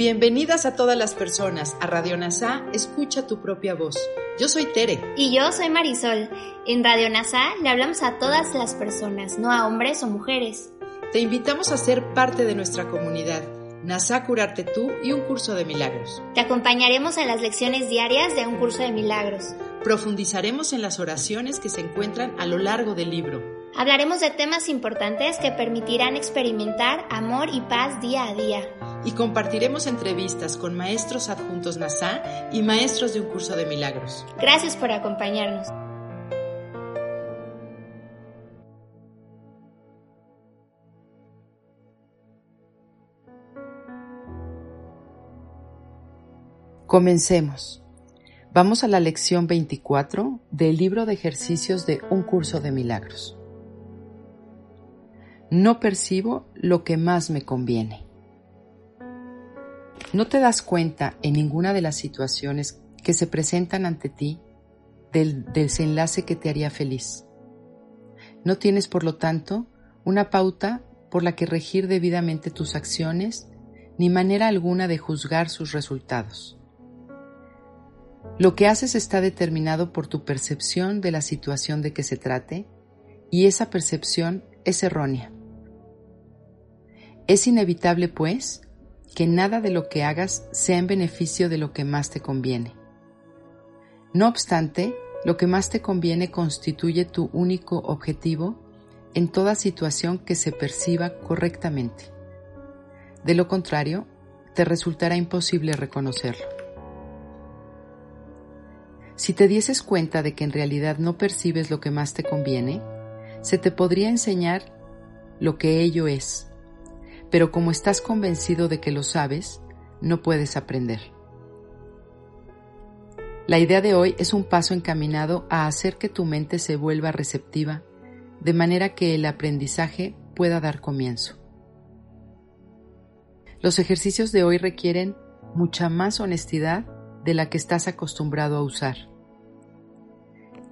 Bienvenidas a todas las personas a Radio NASA, escucha tu propia voz. Yo soy Tere. Y yo soy Marisol. En Radio NASA le hablamos a todas las personas, no a hombres o mujeres. Te invitamos a ser parte de nuestra comunidad. NASA Curarte Tú y un curso de milagros. Te acompañaremos en las lecciones diarias de un curso de milagros. Profundizaremos en las oraciones que se encuentran a lo largo del libro. Hablaremos de temas importantes que permitirán experimentar amor y paz día a día. Y compartiremos entrevistas con maestros adjuntos NASA y maestros de un curso de milagros. Gracias por acompañarnos. Comencemos. Vamos a la lección 24 del libro de ejercicios de Un curso de milagros. No percibo lo que más me conviene. ¿No te das cuenta en ninguna de las situaciones que se presentan ante ti del desenlace que te haría feliz? No tienes, por lo tanto, una pauta por la que regir debidamente tus acciones, ni manera alguna de juzgar sus resultados. Lo que haces está determinado por tu percepción de la situación de que se trate y esa percepción es errónea. Es inevitable, pues, que nada de lo que hagas sea en beneficio de lo que más te conviene. No obstante, lo que más te conviene constituye tu único objetivo en toda situación que se perciba correctamente. De lo contrario, te resultará imposible reconocerlo. Si te dieses cuenta de que en realidad no percibes lo que más te conviene, se te podría enseñar lo que ello es, pero como estás convencido de que lo sabes, no puedes aprender. La idea de hoy es un paso encaminado a hacer que tu mente se vuelva receptiva, de manera que el aprendizaje pueda dar comienzo. Los ejercicios de hoy requieren mucha más honestidad de la que estás acostumbrado a usar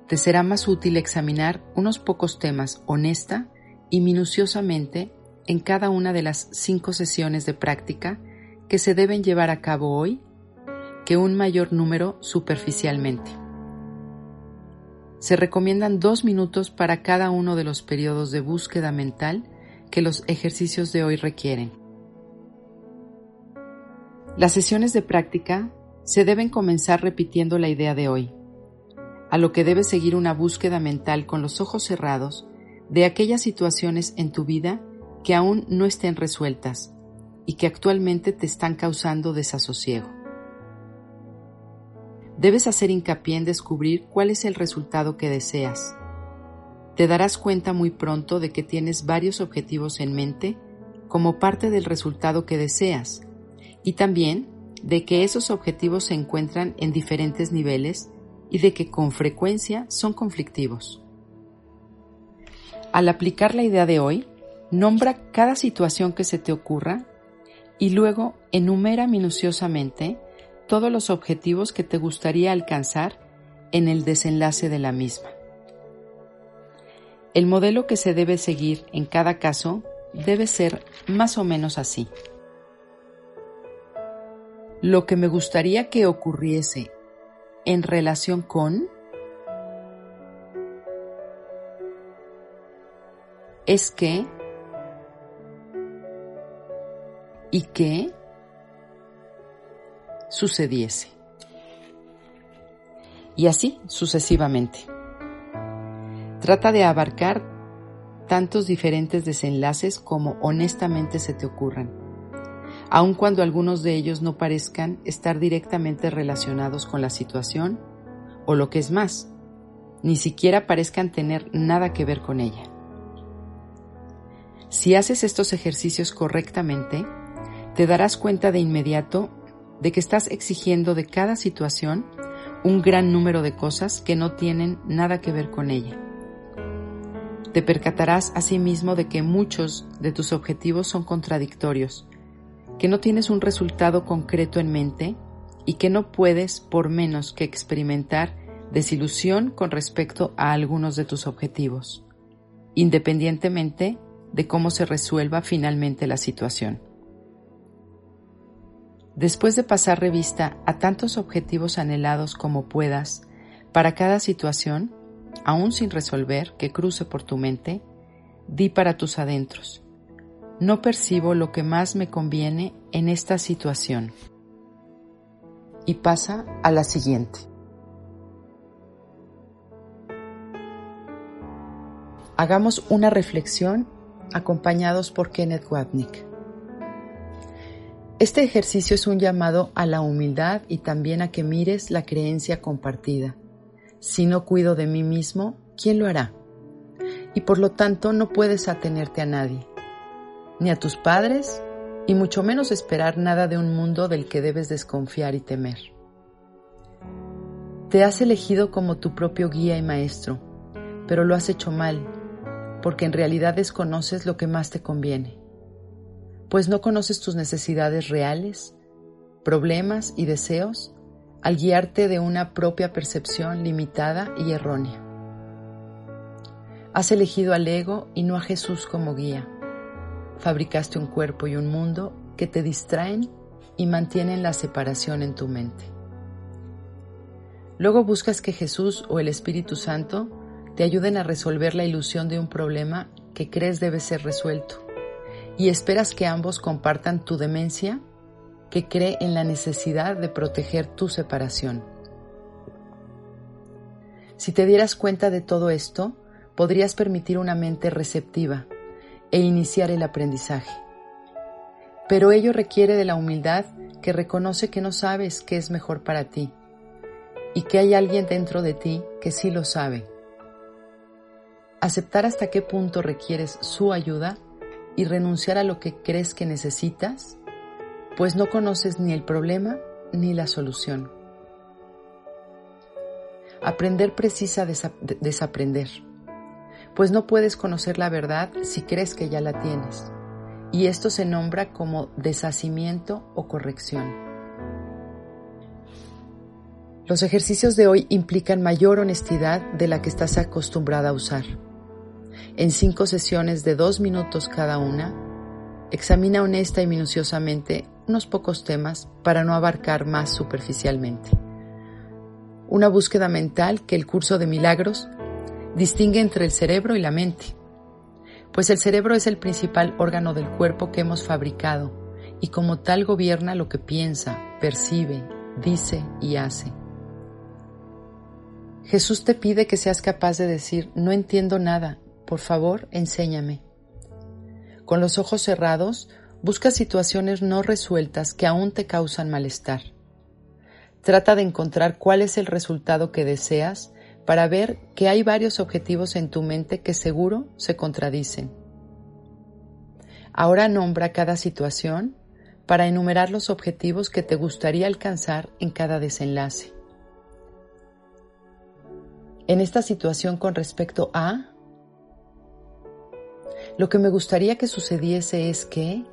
te será más útil examinar unos pocos temas honesta y minuciosamente en cada una de las cinco sesiones de práctica que se deben llevar a cabo hoy que un mayor número superficialmente. Se recomiendan dos minutos para cada uno de los periodos de búsqueda mental que los ejercicios de hoy requieren. Las sesiones de práctica se deben comenzar repitiendo la idea de hoy a lo que debes seguir una búsqueda mental con los ojos cerrados de aquellas situaciones en tu vida que aún no estén resueltas y que actualmente te están causando desasosiego. Debes hacer hincapié en descubrir cuál es el resultado que deseas. Te darás cuenta muy pronto de que tienes varios objetivos en mente como parte del resultado que deseas y también de que esos objetivos se encuentran en diferentes niveles y de que con frecuencia son conflictivos. Al aplicar la idea de hoy, nombra cada situación que se te ocurra y luego enumera minuciosamente todos los objetivos que te gustaría alcanzar en el desenlace de la misma. El modelo que se debe seguir en cada caso debe ser más o menos así. Lo que me gustaría que ocurriese en relación con es que y que sucediese. Y así sucesivamente. Trata de abarcar tantos diferentes desenlaces como honestamente se te ocurran aun cuando algunos de ellos no parezcan estar directamente relacionados con la situación, o lo que es más, ni siquiera parezcan tener nada que ver con ella. Si haces estos ejercicios correctamente, te darás cuenta de inmediato de que estás exigiendo de cada situación un gran número de cosas que no tienen nada que ver con ella. Te percatarás asimismo de que muchos de tus objetivos son contradictorios que no tienes un resultado concreto en mente y que no puedes por menos que experimentar desilusión con respecto a algunos de tus objetivos, independientemente de cómo se resuelva finalmente la situación. Después de pasar revista a tantos objetivos anhelados como puedas, para cada situación, aún sin resolver, que cruce por tu mente, di para tus adentros. No percibo lo que más me conviene en esta situación. Y pasa a la siguiente. Hagamos una reflexión acompañados por Kenneth Wapnick. Este ejercicio es un llamado a la humildad y también a que mires la creencia compartida. Si no cuido de mí mismo, ¿quién lo hará? Y por lo tanto no puedes atenerte a nadie, ni a tus padres, y mucho menos esperar nada de un mundo del que debes desconfiar y temer. Te has elegido como tu propio guía y maestro, pero lo has hecho mal, porque en realidad desconoces lo que más te conviene pues no conoces tus necesidades reales, problemas y deseos al guiarte de una propia percepción limitada y errónea. Has elegido al ego y no a Jesús como guía. Fabricaste un cuerpo y un mundo que te distraen y mantienen la separación en tu mente. Luego buscas que Jesús o el Espíritu Santo te ayuden a resolver la ilusión de un problema que crees debe ser resuelto y esperas que ambos compartan tu demencia que cree en la necesidad de proteger tu separación. Si te dieras cuenta de todo esto, podrías permitir una mente receptiva e iniciar el aprendizaje. Pero ello requiere de la humildad que reconoce que no sabes qué es mejor para ti y que hay alguien dentro de ti que sí lo sabe. Aceptar hasta qué punto requieres su ayuda y renunciar a lo que crees que necesitas, pues no conoces ni el problema ni la solución. Aprender precisa desaprender, pues no puedes conocer la verdad si crees que ya la tienes, y esto se nombra como deshacimiento o corrección. Los ejercicios de hoy implican mayor honestidad de la que estás acostumbrada a usar en cinco sesiones de dos minutos cada una, examina honesta y minuciosamente unos pocos temas para no abarcar más superficialmente. Una búsqueda mental que el curso de milagros distingue entre el cerebro y la mente, pues el cerebro es el principal órgano del cuerpo que hemos fabricado y como tal gobierna lo que piensa, percibe, dice y hace. Jesús te pide que seas capaz de decir, no entiendo nada por favor, enséñame. Con los ojos cerrados, busca situaciones no resueltas que aún te causan malestar. Trata de encontrar cuál es el resultado que deseas para ver que hay varios objetivos en tu mente que seguro se contradicen. Ahora nombra cada situación para enumerar los objetivos que te gustaría alcanzar en cada desenlace. En esta situación con respecto a, lo que me gustaría que sucediese es que,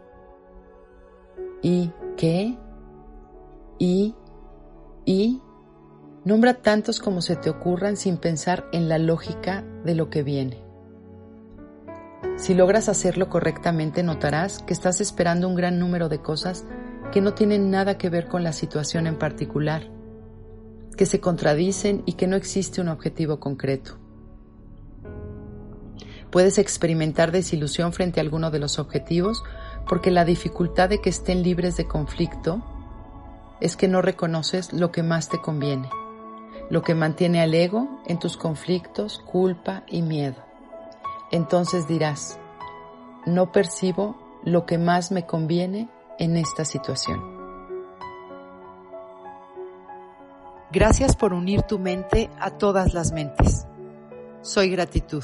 y que, y, y, nombra tantos como se te ocurran sin pensar en la lógica de lo que viene. Si logras hacerlo correctamente, notarás que estás esperando un gran número de cosas que no tienen nada que ver con la situación en particular, que se contradicen y que no existe un objetivo concreto. Puedes experimentar desilusión frente a alguno de los objetivos porque la dificultad de que estén libres de conflicto es que no reconoces lo que más te conviene, lo que mantiene al ego en tus conflictos, culpa y miedo. Entonces dirás, no percibo lo que más me conviene en esta situación. Gracias por unir tu mente a todas las mentes. Soy gratitud.